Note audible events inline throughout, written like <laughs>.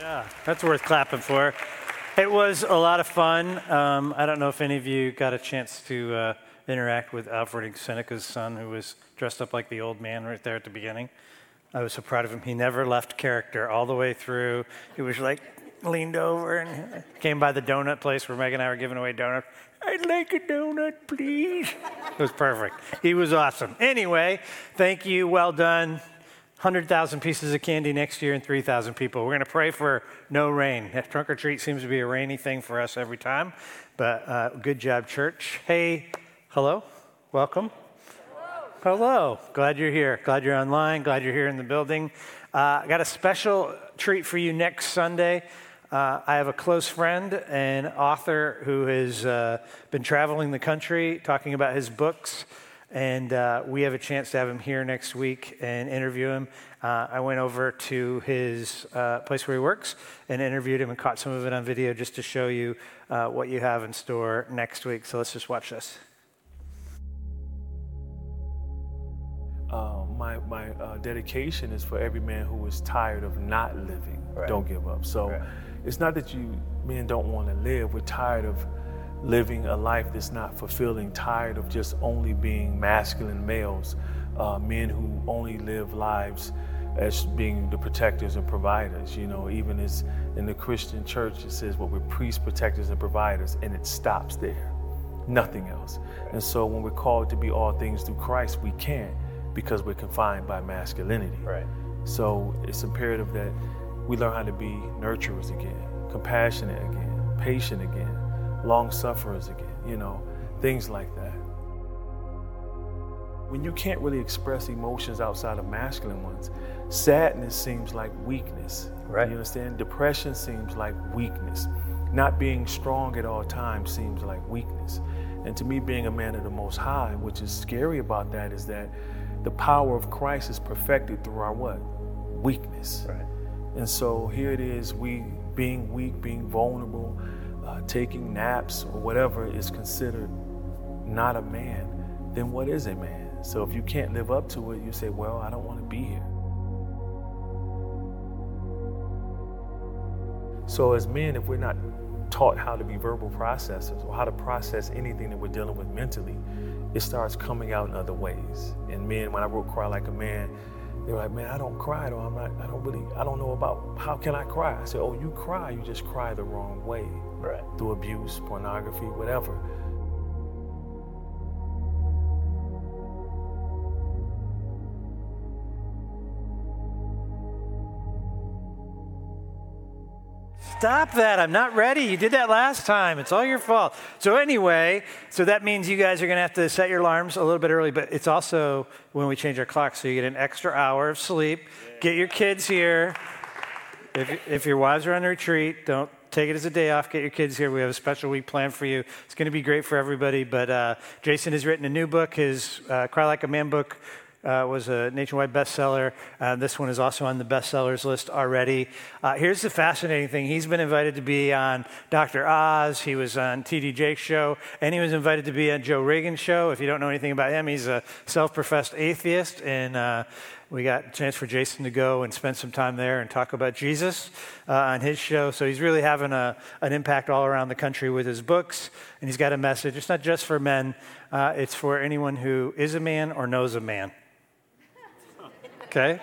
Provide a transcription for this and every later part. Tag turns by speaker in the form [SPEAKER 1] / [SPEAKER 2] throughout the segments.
[SPEAKER 1] Yeah, that's worth clapping for. It was a lot of fun. Um, I don't know if any of you got a chance to uh, interact with Alfred Seneca's son, who was dressed up like the old man right there at the beginning. I was so proud of him. He never left character all the way through. He was like leaned over and came by the donut place where Meg and I were giving away donuts. I'd like a donut, please. It was perfect. He was awesome. Anyway, thank you. Well done. 100,000 pieces of candy next year and 3,000 people. We're going to pray for no rain. Trunk or treat seems to be a rainy thing for us every time, but uh, good job, church. Hey, hello, welcome. Hello. hello. Glad you're here. Glad you're online. Glad you're here in the building. Uh, I got a special treat for you next Sunday. Uh, I have a close friend and author who has uh, been traveling the country talking about his books. And uh, we have a chance to have him here next week and interview him. Uh, I went over to his uh, place where he works and interviewed him and caught some of it on video just to show you uh, what you have in store next week. So let's just watch this.
[SPEAKER 2] Uh, my my uh, dedication is for every man who is tired of not living. Right. Don't give up. So right. it's not that you men don't want to live. We're tired of living a life that's not fulfilling, tired of just only being masculine males, uh, men who only live lives as being the protectors and providers. You know, even as in the Christian church, it says, well, we're priests, protectors, and providers, and it stops there, nothing else. And so when we're called to be all things through Christ, we can't because we're confined by masculinity.
[SPEAKER 1] Right.
[SPEAKER 2] So it's imperative that we learn how to be nurturers again, compassionate again, patient again, long sufferers again, you know, things like that. When you can't really express emotions outside of masculine ones, sadness seems like weakness.
[SPEAKER 1] Right.
[SPEAKER 2] You understand? Depression seems like weakness. Not being strong at all times seems like weakness. And to me, being a man of the Most High, which is scary about that, is that the power of Christ is perfected through our what? Weakness.
[SPEAKER 1] Right.
[SPEAKER 2] And so here it is, we being weak, being vulnerable, uh, taking naps or whatever is considered not a man, then what is a man? So if you can't live up to it, you say, well, I don't want to be here. So as men, if we're not taught how to be verbal processors or how to process anything that we're dealing with mentally, it starts coming out in other ways. And men, when I wrote Cry Like a Man, they were like, man, I don't cry though. I'm not, I don't really, I don't know about how can I cry? I said, oh, you cry, you just cry the wrong way.
[SPEAKER 1] Right.
[SPEAKER 2] Through abuse, pornography, whatever.
[SPEAKER 1] Stop that. I'm not ready. You did that last time. It's all your fault. So, anyway, so that means you guys are going to have to set your alarms a little bit early, but it's also when we change our clock, so you get an extra hour of sleep. Get your kids here. If, if your wives are on retreat, don't take it as a day off. Get your kids here. We have a special week planned for you. It's going to be great for everybody. But uh, Jason has written a new book, his uh, Cry Like a Man book uh, was a nationwide bestseller. Uh, this one is also on the bestsellers list already. Uh, here's the fascinating thing he's been invited to be on Dr. Oz, he was on TD Jakes' show, and he was invited to be on Joe Rogan's show. If you don't know anything about him, he's a self professed atheist. And we got a chance for Jason to go and spend some time there and talk about Jesus uh, on his show. So he's really having a, an impact all around the country with his books. And he's got a message. It's not just for men, uh, it's for anyone who is a man or knows a man. Okay?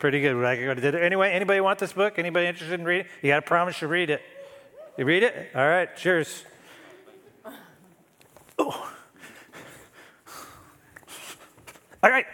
[SPEAKER 1] Pretty good. I go to Anyway, anybody want this book? Anybody interested in reading? You got to promise to read it. You read it? All right, cheers. Oh. All right.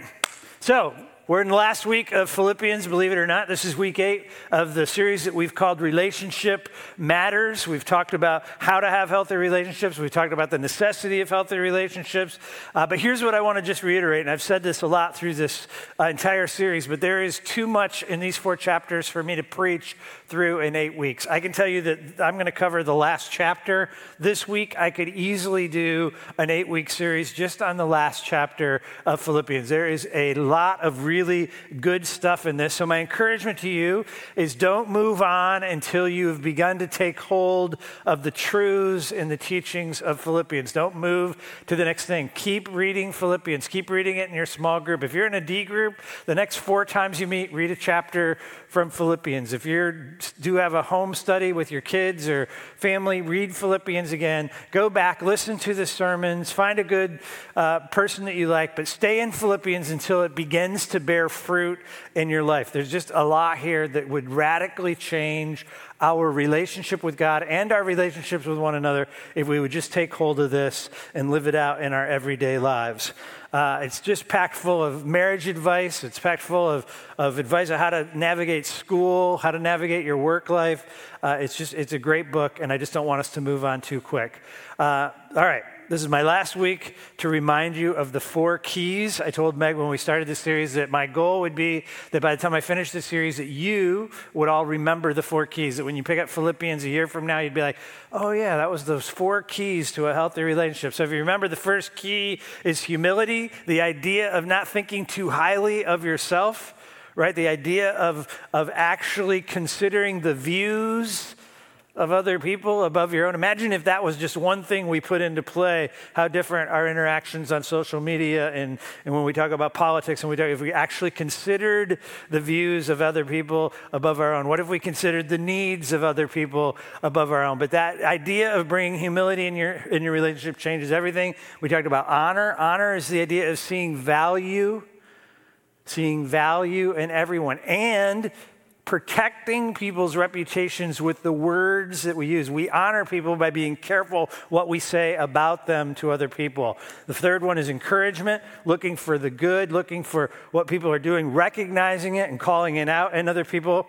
[SPEAKER 1] So, we're in the last week of Philippians, believe it or not. This is week eight of the series that we've called Relationship Matters. We've talked about how to have healthy relationships. We've talked about the necessity of healthy relationships. Uh, but here's what I want to just reiterate, and I've said this a lot through this uh, entire series, but there is too much in these four chapters for me to preach through in eight weeks. I can tell you that I'm going to cover the last chapter this week. I could easily do an eight week series just on the last chapter of Philippians. There is a lot of really good stuff in this. So, my encouragement to you is don't move on until you have begun to take hold of the truths and the teachings of Philippians. Don't move to the next thing. Keep reading Philippians, keep reading it in your small group. If you're in a D group, the next four times you meet, read a chapter from Philippians. If you do have a home study with your kids or family, read Philippians again. Go back, listen to the sermons, find a good uh, person that you like, but stay in Philippians until it begins to bear fruit in your life. There's just a lot here that would radically change our relationship with God and our relationships with one another if we would just take hold of this and live it out in our everyday lives. Uh, it's just packed full of marriage advice. It's packed full of, of advice on how to navigate school, how to navigate your work life. Uh, it's just, it's a great book, and I just don't want us to move on too quick. Uh, all right. This is my last week to remind you of the four keys. I told Meg when we started this series that my goal would be that by the time I finish this series, that you would all remember the four keys. That when you pick up Philippians a year from now, you'd be like, oh, yeah, that was those four keys to a healthy relationship. So if you remember, the first key is humility, the idea of not thinking too highly of yourself, right? The idea of, of actually considering the views of other people above your own. Imagine if that was just one thing we put into play, how different our interactions on social media and, and when we talk about politics and we talk, if we actually considered the views of other people above our own. What if we considered the needs of other people above our own? But that idea of bringing humility in your, in your relationship changes everything. We talked about honor. Honor is the idea of seeing value, seeing value in everyone and protecting people's reputations with the words that we use. We honor people by being careful what we say about them to other people. The third one is encouragement, looking for the good, looking for what people are doing, recognizing it and calling it out in other people.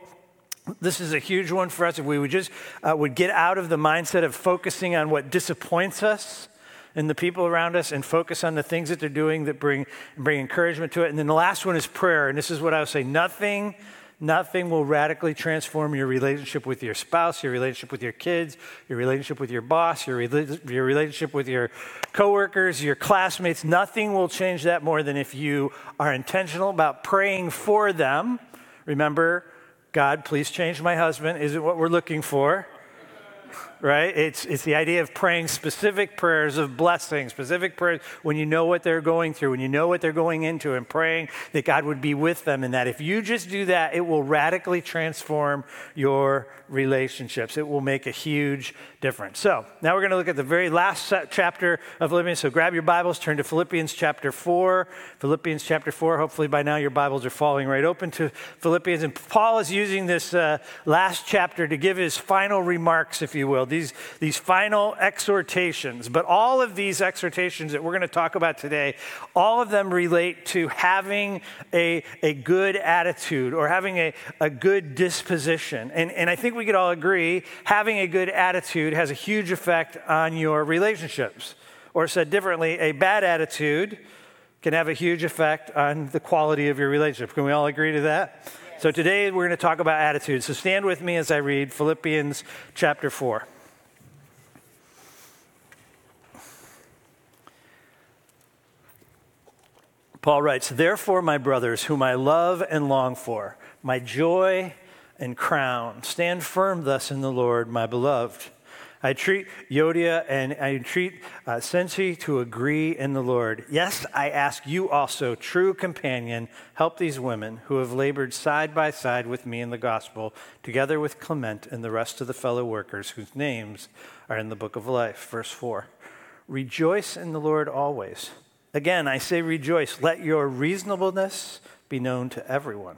[SPEAKER 1] This is a huge one for us. If we would just uh, would get out of the mindset of focusing on what disappoints us and the people around us and focus on the things that they're doing that bring, bring encouragement to it. And then the last one is prayer. And this is what I would say nothing Nothing will radically transform your relationship with your spouse, your relationship with your kids, your relationship with your boss, your, your relationship with your coworkers, your classmates. Nothing will change that more than if you are intentional about praying for them. Remember, God, please change my husband, isn't what we're looking for right? It's, it's the idea of praying specific prayers of blessing, specific prayers when you know what they're going through, when you know what they're going into, and praying that God would be with them and that. If you just do that, it will radically transform your relationships. It will make a huge difference. So now we're going to look at the very last chapter of Philippians. So grab your Bibles, turn to Philippians chapter 4. Philippians chapter 4. Hopefully by now your Bibles are falling right open to Philippians. And Paul is using this uh, last chapter to give his final remarks, if you will, these, these final exhortations. But all of these exhortations that we're going to talk about today, all of them relate to having a, a good attitude or having a, a good disposition. And, and I think we could all agree having a good attitude has a huge effect on your relationships. Or said differently, a bad attitude can have a huge effect on the quality of your relationship. Can we all agree to that? Yes. So today we're going to talk about attitude. So stand with me as I read Philippians chapter 4. Paul writes, Therefore, my brothers, whom I love and long for, my joy and crown. Stand firm thus in the Lord, my beloved. I treat Euodia and I treat uh, Syntyche to agree in the Lord. Yes, I ask you also, true companion, help these women who have labored side by side with me in the gospel, together with Clement and the rest of the fellow workers whose names are in the book of life. Verse 4 Rejoice in the Lord always. Again, I say rejoice. Let your reasonableness be known to everyone.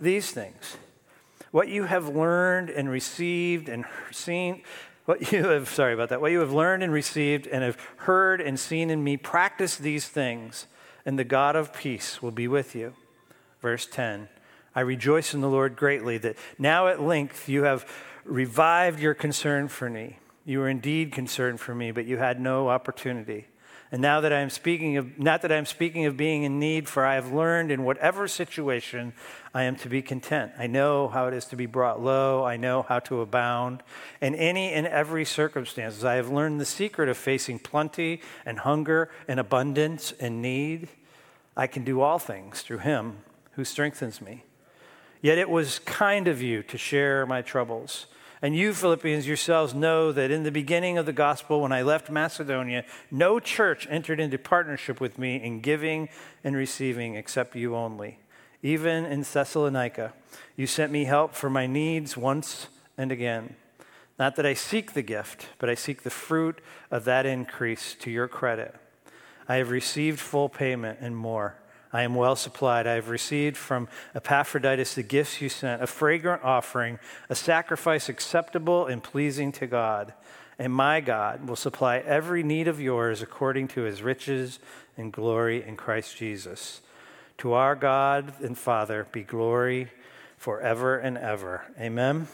[SPEAKER 1] these things. What you have learned and received and seen, what you <laughs> have, sorry about that, what you have learned and received and have heard and seen in me, practice these things, and the God of peace will be with you. verse 10. I rejoice in the Lord greatly that now at length you have revived your concern for me. You were indeed concerned for me, but you had no opportunity. And now that I am speaking of, not that I am speaking of being in need, for I have learned in whatever situation I am to be content. I know how it is to be brought low. I know how to abound. In any and every circumstances, I have learned the secret of facing plenty and hunger and abundance and need. I can do all things through him who strengthens me. Yet it was kind of you to share my troubles. And you, Philippians, yourselves know that in the beginning of the gospel, when I left Macedonia, no church entered into partnership with me in giving and receiving except you only. Even in Thessalonica, you sent me help for my needs once and again. Not that I seek the gift, but I seek the fruit of that increase to your credit. I have received full payment and more I am well supplied. I have received from Epaphroditus the gifts you sent, a fragrant offering, a sacrifice acceptable and pleasing to God. And my God will supply every need of yours according to his riches and glory in Christ Jesus. To our God and Father be glory forever and ever. Amen.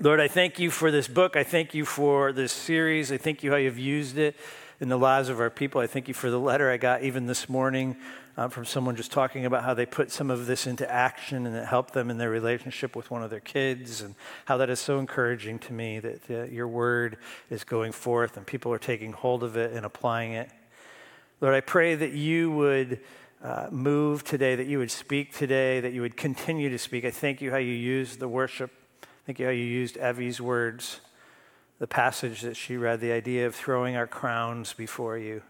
[SPEAKER 1] Lord, I thank you for this book. I thank you for this series. I thank you how you've used it in the lives of our people. I thank you for the letter I got even this morning uh, from someone just talking about how they put some of this into action and it helped them in their relationship with one of their kids, and how that is so encouraging to me that uh, your word is going forth and people are taking hold of it and applying it. Lord, I pray that you would. Uh, move today, that you would speak today, that you would continue to speak. I thank you how you used the worship. Thank you how you used Evie's words, the passage that she read, the idea of throwing our crowns before you.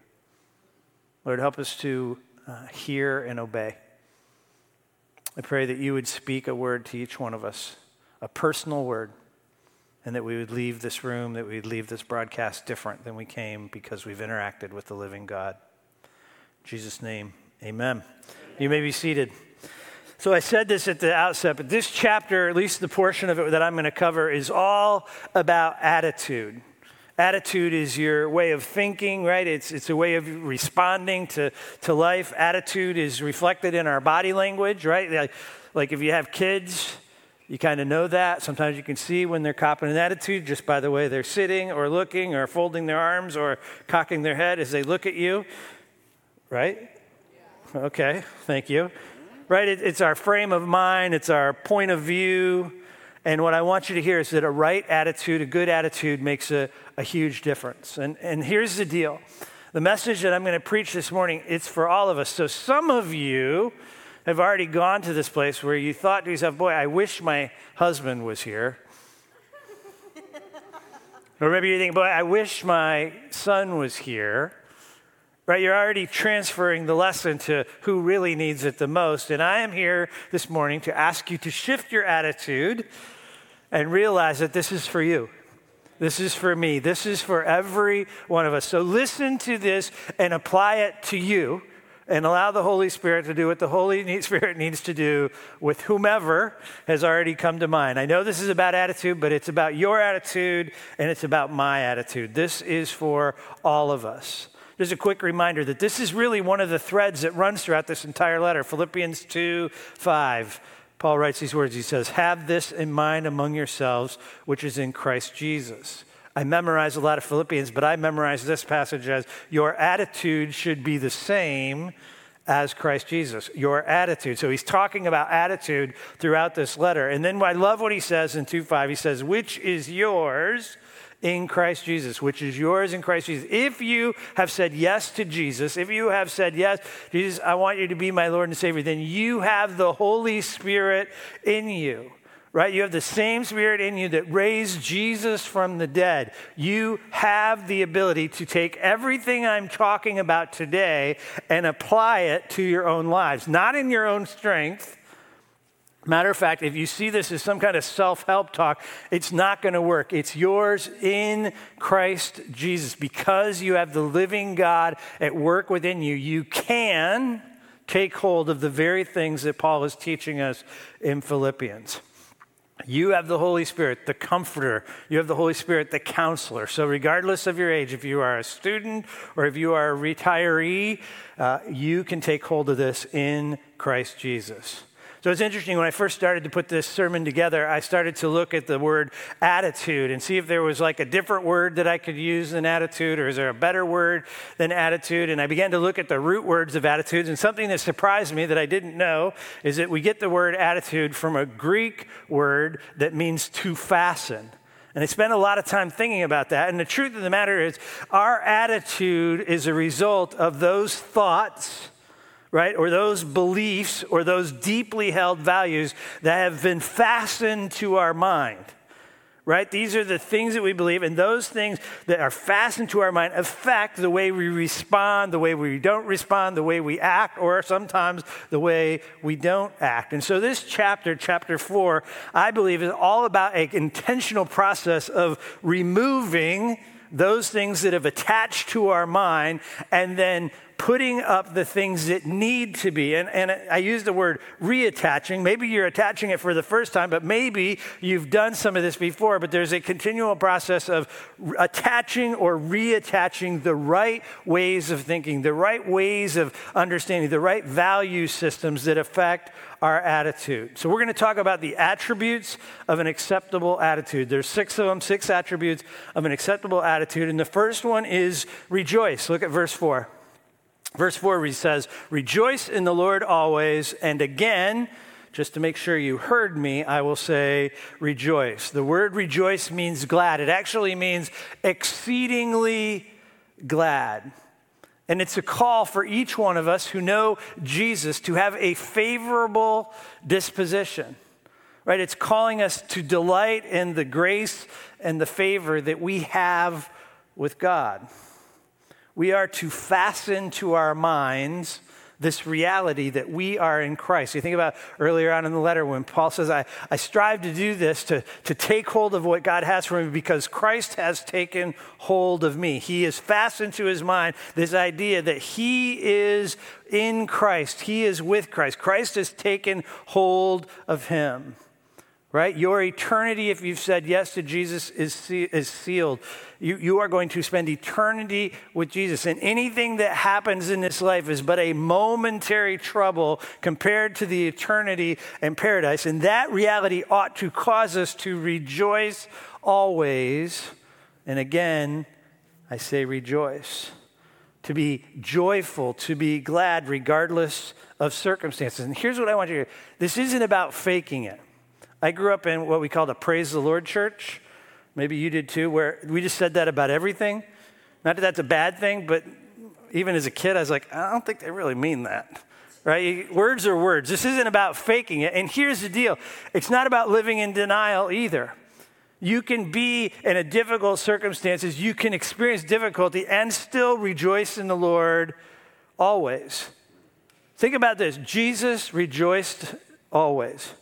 [SPEAKER 1] Lord, help us to uh, hear and obey. I pray that you would speak a word to each one of us, a personal word, and that we would leave this room, that we would leave this broadcast different than we came because we've interacted with the living God. In Jesus' name, amen. You may be seated. So I said this at the outset, but this chapter, at least the portion of it that I'm going to cover, is all about attitude. Attitude is your way of thinking, right? It's, it's a way of responding to, to life. Attitude is reflected in our body language, right? Like, like if you have kids, you kind of know that. Sometimes you can see when they're copping an attitude just by the way they're sitting or looking or folding their arms or cocking their head as they look at you, right? Okay, thank you. Right? It, it's our frame of mind, it's our point of view. And what I want you to hear is that a right attitude, a good attitude, makes a, a huge difference. And, and here's the deal the message that I'm going to preach this morning, it's for all of us. So some of you have already gone to this place where you thought to yourself, boy, I wish my husband was here. or maybe you think, boy, I wish my son was here. Right? You're already transferring the lesson to who really needs it the most. And I am here this morning to ask you to shift your attitude and realize that this is for you. This is for me. This is for every one of us. So listen to this and apply it to you and allow the Holy Spirit to do what the Holy Spirit needs to do with whomever has already come to mind. I know this is about attitude, but it's about your attitude and it's about my attitude. This is for all of us. Just a quick reminder that this is really one of the threads that runs throughout this entire letter Philippians 2 5. Paul writes these words. He says, Have this in mind among yourselves, which is in Christ Jesus. I memorize a lot of Philippians, but I memorize this passage as your attitude should be the same as Christ Jesus. Your attitude. So he's talking about attitude throughout this letter. And then I love what he says in 2 5. He says, Which is yours in Christ Jesus, which is yours in Christ Jesus. If you have said yes to Jesus, if you have said, Yes, Jesus, I want you to be my Lord and Savior, then you have the Holy Spirit in you right? You have the same spirit in you that raised Jesus from the dead. You have the ability to take everything I'm talking about today and apply it to your own lives, not in your own strength, Matter of fact, if you see this as some kind of self help talk, it's not going to work. It's yours in Christ Jesus. Because you have the living God at work within you, you can take hold of the very things that Paul is teaching us in Philippians. you have the Holy Spirit, the comforter. You have the Holy Spirit, the counselor. So, regardless of your age, if you are a student or if you are a retiree, uh, you can take hold of this in Christ Jesus. So it's interesting, when I first started to put this sermon together, I started to look at the word attitude and see if there was like a different word that I could use than attitude, or is there a better word than attitude? And I began to look at the root words of attitudes, and something that surprised me that I didn't know is that we get the word attitude from a Greek word that means to fasten. And I spent a lot of time thinking about that. And the truth of the matter is, our attitude is a result of those thoughts right? Or those beliefs or those deeply held values that have been fastened to our mind, right? These are the things that we believe, and those things that are fastened to our mind affect the way we respond, the way we don't respond, the way we act, or sometimes the way we don't act. And so, this chapter, chapter four, I believe is all about an intentional process of removing those things that have attached to our mind and then putting up the things that need to be. And, and I use the word reattaching. Maybe you're attaching it for the first time, but maybe you've done some of this before. But there's a continual process of attaching or reattaching the right ways of thinking, the right ways of understanding, the right value systems that affect our attitude. So we're going to talk about the attributes of an acceptable attitude. There's six of them, six attributes of an acceptable attitude. And the first one is rejoice. Look at verse 4. Verse 4 he says, Rejoice in the Lord always. And again, just to make sure you heard me, I will say rejoice. The word rejoice means glad. It actually means exceedingly glad. And it's a call for each one of us who know Jesus to have a favorable disposition, right? It's calling us to delight in the grace and the favor that we have with God we are to fasten to our minds this reality that we are in Christ. You think about earlier on in the letter when Paul says, I, I strive to do this, to, to take hold of what God has for me because Christ has taken hold of me. He is fastened to his mind this idea that he is in Christ, he is with Christ. Christ has taken hold of him right? Your eternity, if you've said yes to Jesus, is, is sealed. You, you are going to spend eternity with Jesus. And anything that happens in this life is but a momentary trouble compared to the eternity and paradise. And that reality ought to cause us to rejoice always. And again, I say rejoice. To be joyful, to be glad, regardless of circumstances. And here's what I want you to this isn't about faking it. I grew up in what we called a praise the Lord church. Maybe you did too, where we just said that about everything. Not that that's a bad thing, but even as a kid, I was like, I don't think they really mean that. Right? Words are words. This isn't about faking it. And here's the deal it's not about living in denial either. You can be in a difficult circumstances, you can experience difficulty and still rejoice in the Lord always. Think about this Jesus rejoiced always.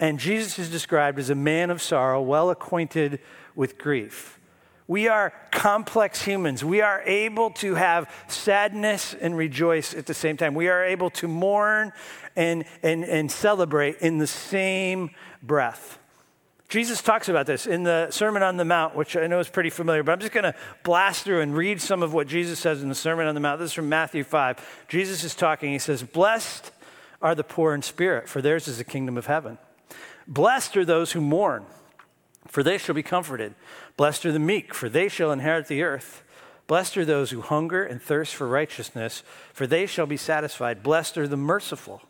[SPEAKER 1] And Jesus is described as a man of sorrow, well acquainted with grief. We are complex humans. We are able to have sadness and rejoice at the same time. We are able to mourn and, and, and celebrate in the same breath. Jesus talks about this in the Sermon on the Mount, which I know is pretty familiar, but I'm just going to blast through and read some of what Jesus says in the Sermon on the Mount. This is from Matthew 5. Jesus is talking. He says, Blessed are the poor in spirit, for theirs is the kingdom of heaven. Blessed are those who mourn, for they shall be comforted. Blessed are the meek, for they shall inherit the earth. Blessed are those who hunger and thirst for righteousness, for they shall be satisfied. Blessed are the merciful,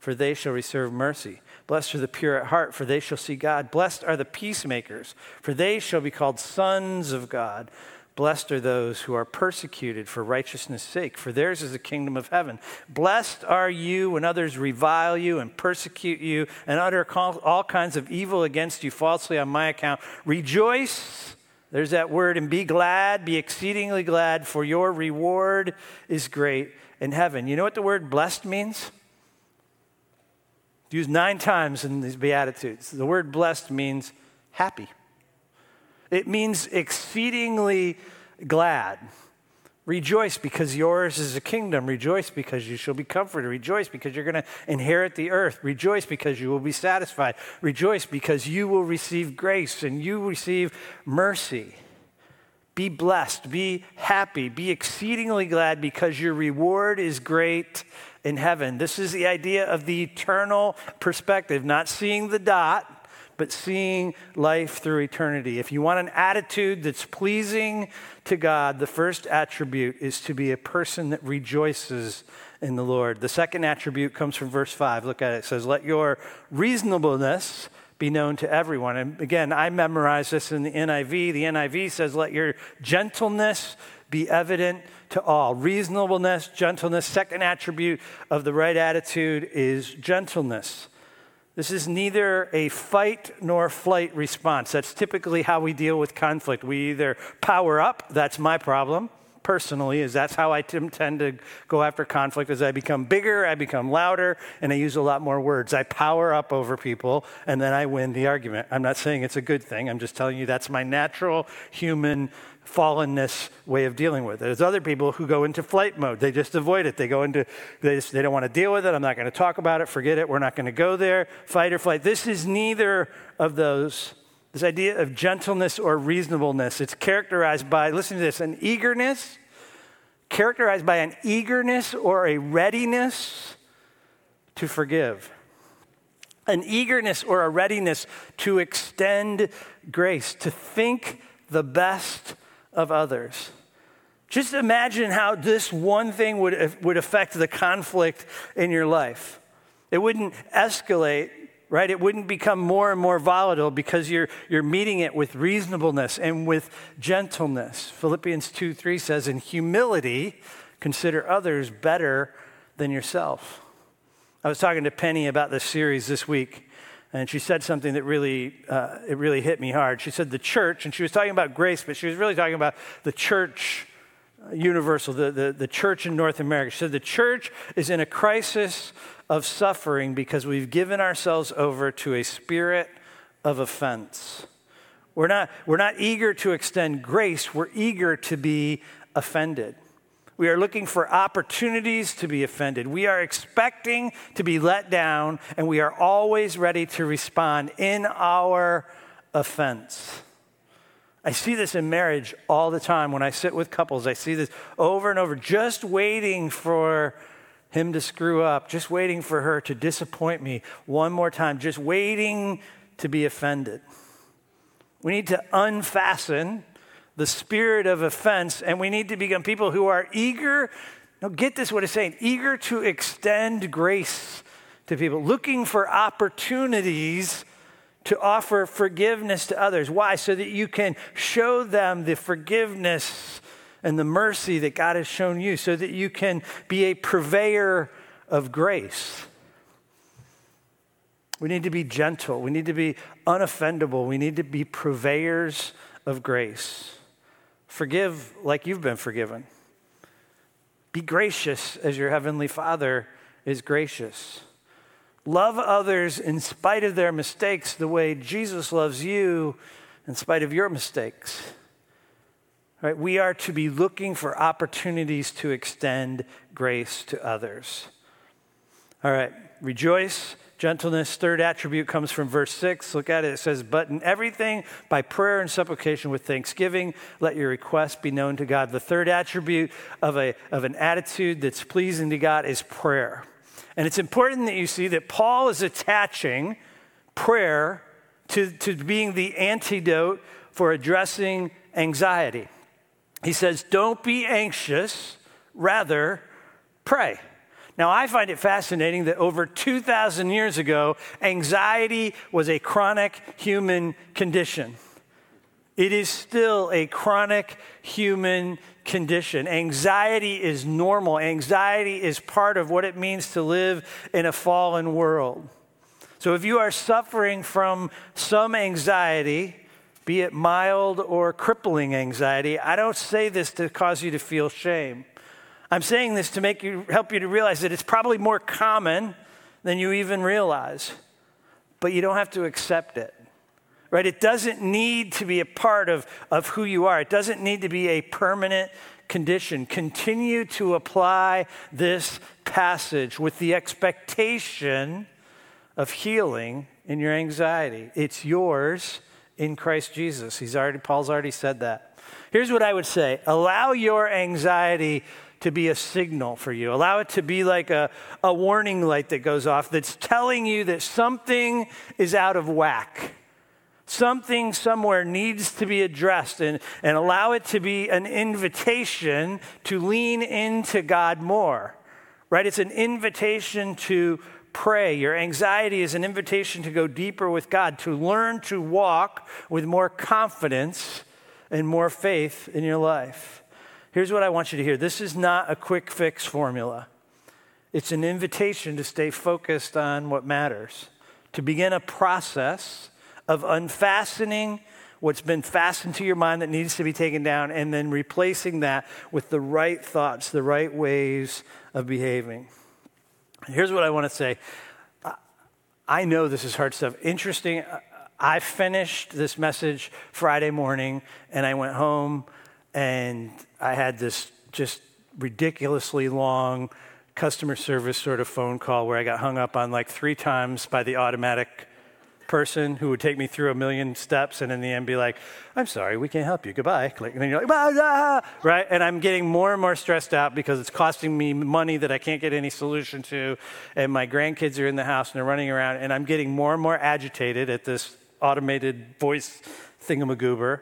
[SPEAKER 1] for they shall receive mercy. Blessed are the pure at heart, for they shall see God. Blessed are the peacemakers, for they shall be called sons of God. Blessed are those who are persecuted for righteousness' sake, for theirs is the kingdom of heaven. Blessed are you when others revile you and persecute you and utter all kinds of evil against you falsely on my account. Rejoice, there's that word, and be glad, be exceedingly glad, for your reward is great in heaven. You know what the word blessed means? used nine times in these Beatitudes. The word blessed means happy. It means exceedingly glad. Rejoice because yours is a kingdom. Rejoice because you shall be comforted. Rejoice because you're going to inherit the earth. Rejoice because you will be satisfied. Rejoice because you will receive grace and you receive mercy. Be blessed, be happy, be exceedingly glad because your reward is great in heaven. This is the idea of the eternal perspective, not seeing the dot but seeing life through eternity. If you want an attitude that's pleasing to God, the first attribute is to be a person that rejoices in the Lord. The second attribute comes from verse 5. Look at it. It says, Let your reasonableness be known to everyone. And again, I memorized this in the NIV. The NIV says, Let your gentleness be evident to all. Reasonableness, gentleness. Second attribute of the right attitude is gentleness. This is neither a fight nor flight response. That's typically how we deal with conflict. We either power up, that's my problem personally, is that's how I tend to go after conflict as I become bigger, I become louder, and I use a lot more words. I power up over people, and then I win the argument. I'm not saying it's a good thing. I'm just telling you that's my natural human fallenness way of dealing with it. There's other people who go into flight mode. They just avoid it. They go into, they, just, they don't want to deal with it. I'm not going to talk about it. Forget it. We're not going to go there. Fight or flight. This is neither of those. This idea of gentleness or reasonableness. It's characterized by, listen to this, an eagerness, characterized by an eagerness or a readiness to forgive. An eagerness or a readiness to extend grace, to think the best of others. Just imagine how this one thing would, would affect the conflict in your life. It wouldn't escalate, right? It wouldn't become more and more volatile because you're, you're meeting it with reasonableness and with gentleness. Philippians 2 3 says, In humility, consider others better than yourself. I was talking to Penny about this series this week and she said something that really uh, it really hit me hard. She said the church and she was talking about grace but she was really talking about the church uh, universal the, the, the church in north america. She said the church is in a crisis of suffering because we've given ourselves over to a spirit of offense. We're not, we're not eager to extend grace. We're eager to be offended we are looking for opportunities to be offended. We are expecting to be let down, and we are always ready to respond in our offense. I see this in marriage all the time when I sit with couples. I see this over and over, just waiting for him to screw up, just waiting for her to disappoint me one more time, just waiting to be offended. We need to unfasten the spirit of offense, and we need to become people who are eager. Now, get this what it's saying eager to extend grace to people, looking for opportunities to offer forgiveness to others. Why? So that you can show them the forgiveness and the mercy that God has shown you, so that you can be a purveyor of grace. We need to be gentle. We need to be unoffendable. We need to be purveyors of grace. Forgive like you've been forgiven. Be gracious as your heavenly Father is gracious. Love others in spite of their mistakes the way Jesus loves you in spite of your mistakes. Right? We are to be looking for opportunities to extend grace to others. All right, rejoice Gentleness, third attribute, comes from verse 6. Look at it. It says, But in everything, by prayer and supplication with thanksgiving, let your requests be known to God. The third attribute of, a, of an attitude that's pleasing to God is prayer. And it's important that you see that Paul is attaching prayer to, to being the antidote for addressing anxiety. He says, Don't be anxious, rather, pray. Now, I find it fascinating that over 2,000 years ago, anxiety was a chronic human condition. It is still a chronic human condition. Anxiety is normal. Anxiety is part of what it means to live in a fallen world. So if you are suffering from some anxiety, be it mild or crippling anxiety, I don't say this to cause you to feel shame. I'm saying this to make you help you to realize that it's probably more common than you even realize. But you don't have to accept it. Right? It doesn't need to be a part of, of who you are. It doesn't need to be a permanent condition. Continue to apply this passage with the expectation of healing in your anxiety. It's yours in Christ Jesus. He's already Paul's already said that. Here's what I would say. Allow your anxiety to be a signal for you. Allow it to be like a, a warning light that goes off that's telling you that something is out of whack. Something somewhere needs to be addressed and, and allow it to be an invitation to lean into God more, right? It's an invitation to pray. Your anxiety is an invitation to go deeper with God, to learn to walk with more confidence and more faith in your life. Here's what I want you to hear this is not a quick fix formula, it's an invitation to stay focused on what matters, to begin a process of unfastening what's been fastened to your mind that needs to be taken down and then replacing that with the right thoughts, the right ways of behaving. Here's what I want to say I know this is hard stuff. Interesting. I finished this message Friday morning and I went home and I had this just ridiculously long customer service sort of phone call where I got hung up on like three times by the automatic person who would take me through a million steps and in the end be like, I'm sorry, we can't help you. Goodbye. Click. And then you're like, bah, right? And I'm getting more and more stressed out because it's costing me money that I can't get any solution to. And my grandkids are in the house and they're running around. And I'm getting more and more agitated at this automated voice thingamagoober,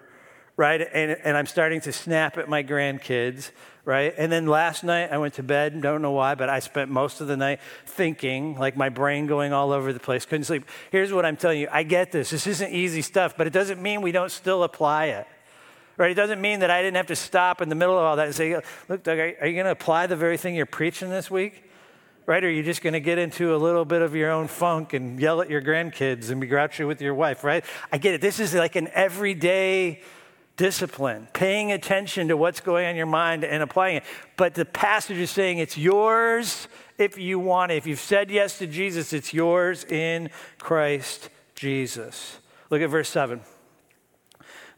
[SPEAKER 1] right? And, and I'm starting to snap at my grandkids right? And then last night I went to bed, don't know why, but I spent most of the night thinking, like my brain going all over the place, couldn't sleep. Here's what I'm telling you I get this. This isn't easy stuff, but it doesn't mean we don't still apply it. Right? It doesn't mean that I didn't have to stop in the middle of all that and say, look, Doug, are you going to apply the very thing you're preaching this week? Right? Or are you just going to get into a little bit of your own funk and yell at your grandkids and be grouchy with your wife, right? I get it. This is like an everyday discipline, paying attention to what's going on in your mind and applying it. But the passage is saying it's yours if you want it. If you've said yes to Jesus, it's yours in Christ Jesus. Look at verse 7.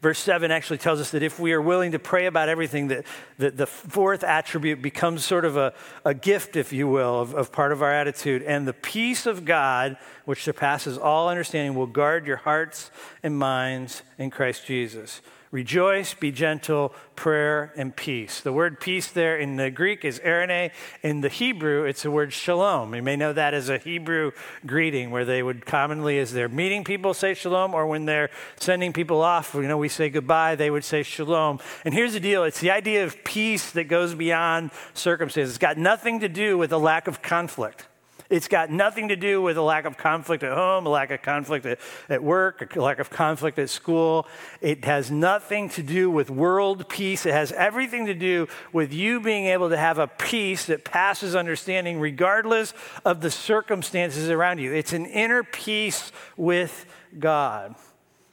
[SPEAKER 1] Verse 7 actually tells us that if we are willing to pray about everything, that, that the fourth attribute becomes sort of a, a gift, if you will, of, of part of our attitude. And the peace of God, which surpasses all understanding, will guard your hearts and minds in Christ Jesus. Rejoice, be gentle, prayer, and peace. The word peace there in the Greek is eirene. In the Hebrew, it's the word shalom. You may know that as a Hebrew greeting where they would commonly, as they're meeting people, say shalom, or when they're sending people off, you know, we say goodbye, they would say shalom. And here's the deal it's the idea of peace that goes beyond circumstances. It's got nothing to do with a lack of conflict. It's got nothing to do with a lack of conflict at home, a lack of conflict at, at work, a lack of conflict at school. It has nothing to do with world peace. It has everything to do with you being able to have a peace that passes understanding regardless of the circumstances around you. It's an inner peace with God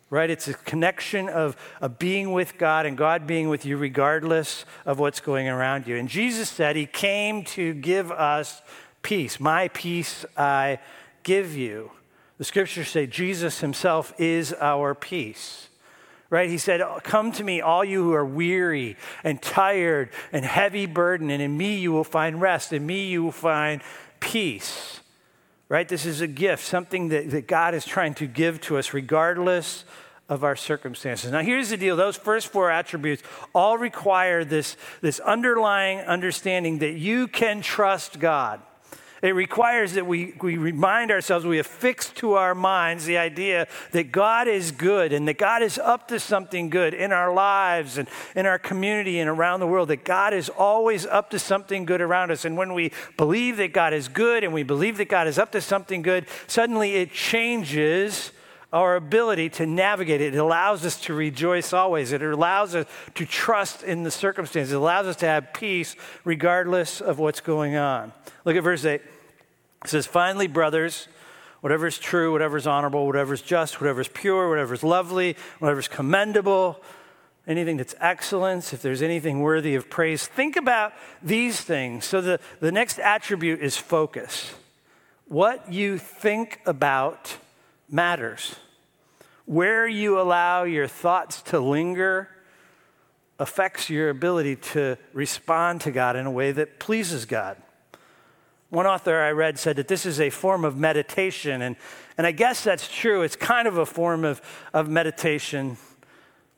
[SPEAKER 1] right? It's a connection of, of being with God and God being with you regardless of what's going around you. And Jesus said he came to give us peace. My peace I give you. The scriptures say Jesus himself is our peace. Right? He said, Come to me, all you who are weary and tired and heavy burden, and in me you will find rest. In me you will find peace. Right? This is a gift, something that, that God is trying to give to us regardless of our circumstances. Now, here's the deal those first four attributes all require this, this underlying understanding that you can trust God. It requires that we, we remind ourselves, we affix to our minds the idea that God is good and that God is up to something good in our lives and in our community and around the world, that God is always up to something good around us. And when we believe that God is good and we believe that God is up to something good, suddenly it changes our ability to navigate it. It allows us to rejoice always. It allows us to trust in the circumstances. It allows us to have peace regardless of what's going on. Look at verse 8. It says, Finally, brothers, whatever is true, whatever is honorable, whatever is just, whatever is pure, whatever is lovely, whatever is commendable, anything that's excellence, if there's anything worthy of praise, think about these things. So the, the next attribute is focus. What you think about matters. Where you allow your thoughts to linger affects your ability to respond to God in a way that pleases God. One author I read said that this is a form of meditation, and, and I guess that's true. It's kind of a form of, of meditation,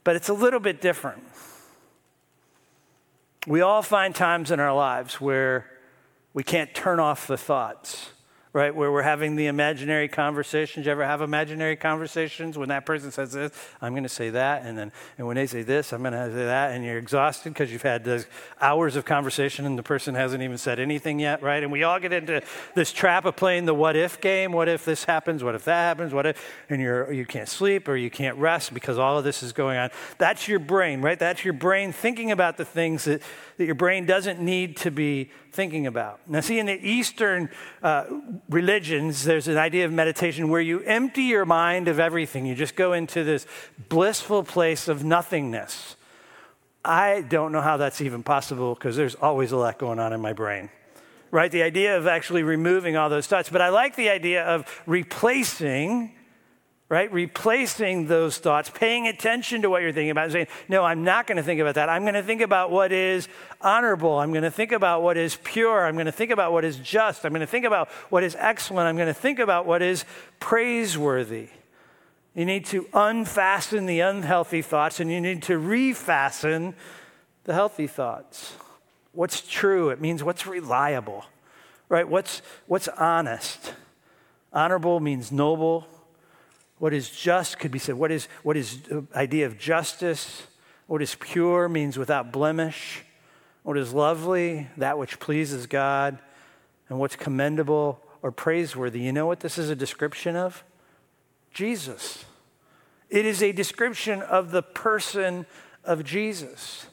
[SPEAKER 1] but it's a little bit different. We all find times in our lives where we can't turn off the thoughts right? Where we're having the imaginary conversations. You ever have imaginary conversations when that person says this, I'm going to say that, and then and when they say this, I'm going to say that, and you're exhausted because you've had those hours of conversation and the person hasn't even said anything yet, right? And we all get into this trap of playing the what if game. What if this happens? What if that happens? What if? And you're you can't sleep or you can't rest because all of this is going on. That's your brain, right? That's your brain thinking about the things that that your brain doesn't need to be thinking about. Now, see, in the Eastern uh, religions, there's an idea of meditation where you empty your mind of everything. You just go into this blissful place of nothingness. I don't know how that's even possible because there's always a lot going on in my brain. Right? The idea of actually removing all those thoughts. But I like the idea of replacing right? Replacing those thoughts, paying attention to what you're thinking about, and saying, No, I'm not going to think about that. I'm going to think about what is honorable. I'm going to think about what is pure. I'm going to think about what is just. I'm going to think about what is excellent. I'm going to think about what is praiseworthy. You need to unfasten the unhealthy thoughts and you need to refasten the healthy thoughts. What's true? It means what's reliable, right? What's, what's honest? Honorable means noble what is just could be said. What is, what is the idea of justice? What is pure means without blemish. What is lovely, that which pleases God. And what's commendable or praiseworthy. You know what this is a description of? Jesus. It is a description of the person of Jesus.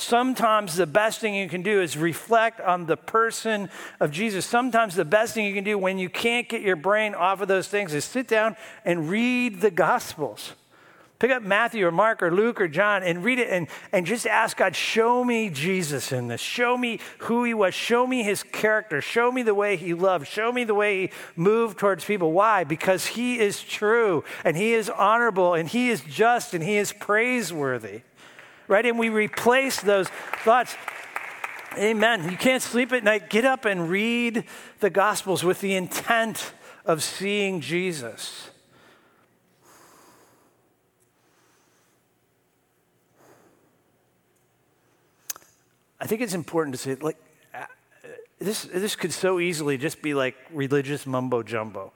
[SPEAKER 1] Sometimes the best thing you can do is reflect on the person of Jesus. Sometimes the best thing you can do when you can't get your brain off of those things is sit down and read the Gospels. Pick up Matthew or Mark or Luke or John and read it and, and just ask God, show me Jesus in this. Show me who he was. Show me his character. Show me the way he loved. Show me the way he moved towards people. Why? Because he is true and he is honorable and he is just and he is praiseworthy right? And we replace those thoughts. Amen. You can't sleep at night. Get up and read the Gospels with the intent of seeing Jesus. I think it's important to say, like, uh, this, this could so easily just be like religious mumbo jumbo.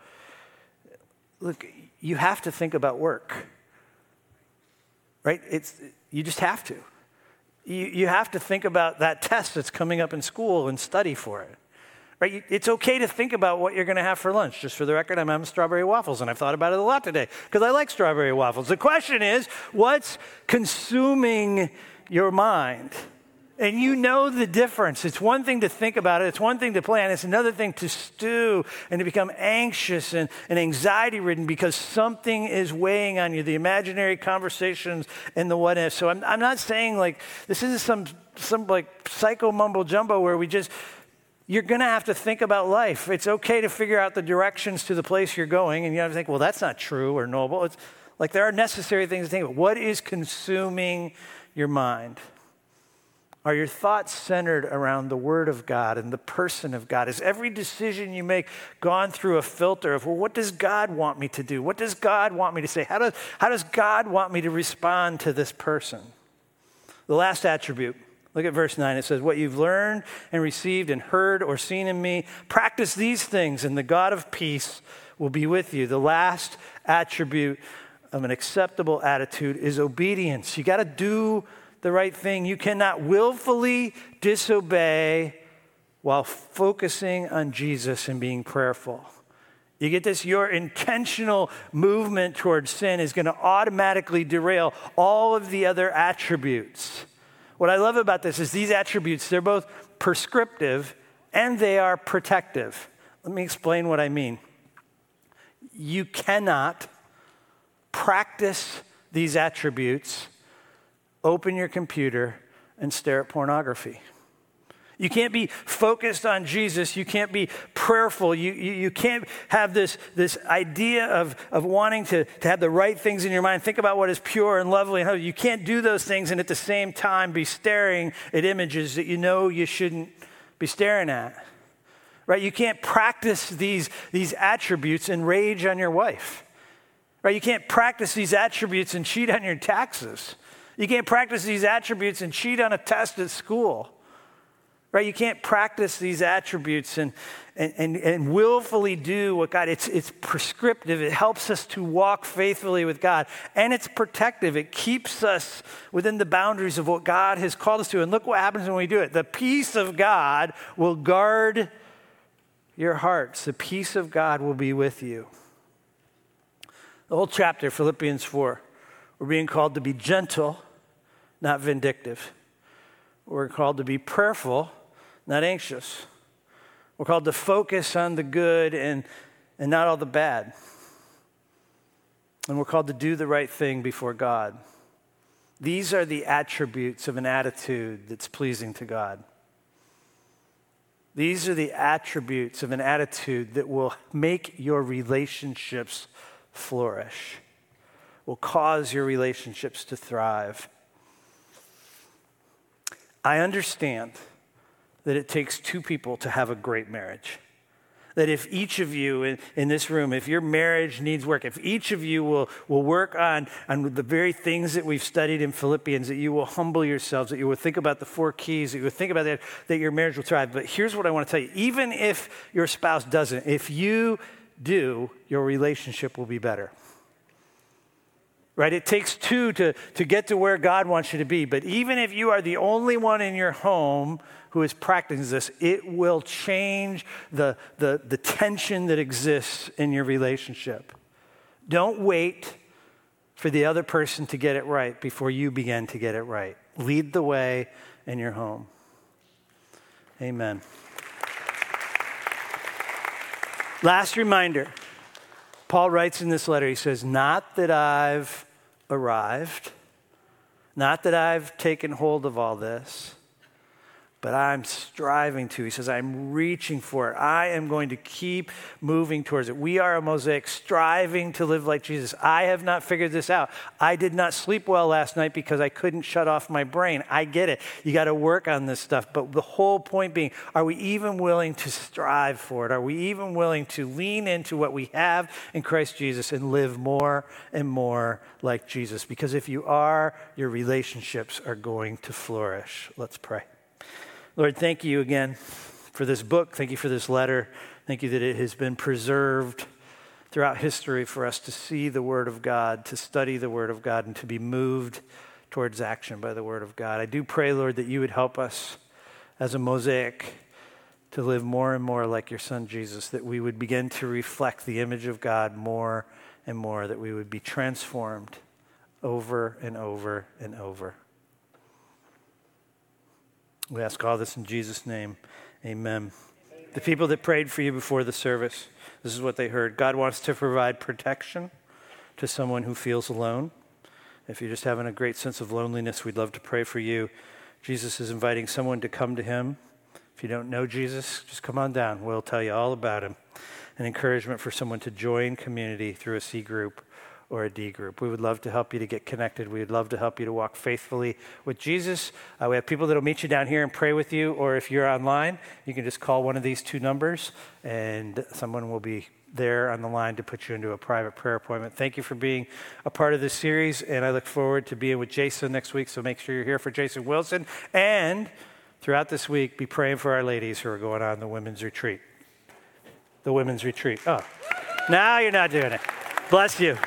[SPEAKER 1] Look, you have to think about work, right? It's, you just have to. You, you have to think about that test that's coming up in school and study for it. Right? It's okay to think about what you're going to have for lunch. Just for the record, I'm having strawberry waffles, and I've thought about it a lot today because I like strawberry waffles. The question is, what's consuming your mind? And you know the difference. It's one thing to think about it, it's one thing to plan, it's another thing to stew and to become anxious and, and anxiety ridden because something is weighing on you the imaginary conversations and the what if. So I'm, I'm not saying like this isn't some, some like psycho mumbo jumbo where we just, you're going to have to think about life. It's okay to figure out the directions to the place you're going, and you have to think, well, that's not true or noble. It's like there are necessary things to think about. What is consuming your mind? Are your thoughts centered around the Word of God and the person of God? Is every decision you make gone through a filter of, well, what does God want me to do? What does God want me to say? How does, how does God want me to respond to this person? The last attribute, look at verse 9. It says, What you've learned and received and heard or seen in me, practice these things, and the God of peace will be with you. The last attribute of an acceptable attitude is obedience. You got to do the right thing. You cannot willfully disobey while focusing on Jesus and being prayerful. You get this? Your intentional movement towards sin is going to automatically derail all of the other attributes. What I love about this is these attributes, they're both prescriptive and they are protective. Let me explain what I mean. You cannot practice these attributes open your computer and stare at pornography. You can't be focused on Jesus. You can't be prayerful. You, you, you, can't have this, this idea of, of wanting to, to have the right things in your mind. Think about what is pure and lovely. And you can't do those things and at the same time be staring at images that you know you shouldn't be staring at. Right? You can't practice these, these attributes and rage on your wife. Right? You can't practice these attributes and cheat on your taxes. You can't practice these attributes and cheat on a test at school right? You can't practice these attributes and, and, and, and, willfully do what God, it's, it's prescriptive. It helps us to walk faithfully with God. And it's protective. It keeps us within the boundaries of what God has called us to. And look what happens when we do it. The peace of God will guard your hearts. The peace of God will be with you. The whole chapter, Philippians 4, we're being called to be gentle, not vindictive. We're called to be prayerful, not anxious. We're called to focus on the good and, and not all the bad. And we're called to do the right thing before God. These are the attributes of an attitude that's pleasing to God. These are the attributes of an attitude that will make your relationships flourish, will cause your relationships to thrive. I understand that it takes two people to have a great marriage. That if each of you in, in, this room, if your marriage needs work, if each of you will, will work on, on the very things that we've studied in Philippians, that you will humble yourselves, that you will think about the four keys, that you will think about that, that your marriage will thrive. But here's what I want to tell you even if your spouse doesn't, if you do, your relationship will be better right? It takes two to, to get to where God wants you to be. But even if you are the only one in your home who is practicing this, it will change the, the, the tension that exists in your relationship. Don't wait for the other person to get it right before you begin to get it right. Lead the way in your home. Amen. Last reminder Paul writes in this letter, he says, Not that I've arrived, not that I've taken hold of all this, but I'm striving to. He says, I'm reaching for it. I am going to keep moving towards it. We are a mosaic striving to live like Jesus. I have not figured this out. I did not sleep well last night because I couldn't shut off my brain. I get it. You got to work on this stuff. But the whole point being, are we even willing to strive for it? Are we even willing to lean into what we have in Christ Jesus and live more and more like Jesus? Because if you are, your relationships are going to flourish. Let's pray. Lord, thank you again for this book. Thank you for this letter. Thank you that it has been preserved throughout history for us to see the Word of God, to study the Word of God, and to be moved towards action by the Word of God. I do pray, Lord, that you would help us as a mosaic to live more and more like your Son Jesus, that we would begin to reflect the image of God more and more, that we would be transformed over and over and over. We ask all this in Jesus' name. Amen. Amen. The people that prayed for you before the service, this is what they heard. God wants to provide protection to someone who feels alone. If you're just having a great sense of loneliness, we'd love to pray for you. Jesus is inviting someone to come to him. If you don't know Jesus, just come on down. We'll tell you all about him. An encouragement for someone to join community through a C group or a D group. We would love to help you to get connected. We would love to help you to walk faithfully with Jesus. Uh, we have people that will meet you down here and pray with you, or if you're online, you can just call one of these two numbers and someone will be there on the line to put you into a private prayer appointment. Thank you for being a part of this series, and I look forward to being with Jason next week. So make sure you're here for Jason Wilson. And throughout this week, be praying for our ladies who are going on the women's retreat. The women's retreat. Oh, now you're not doing it. Bless you.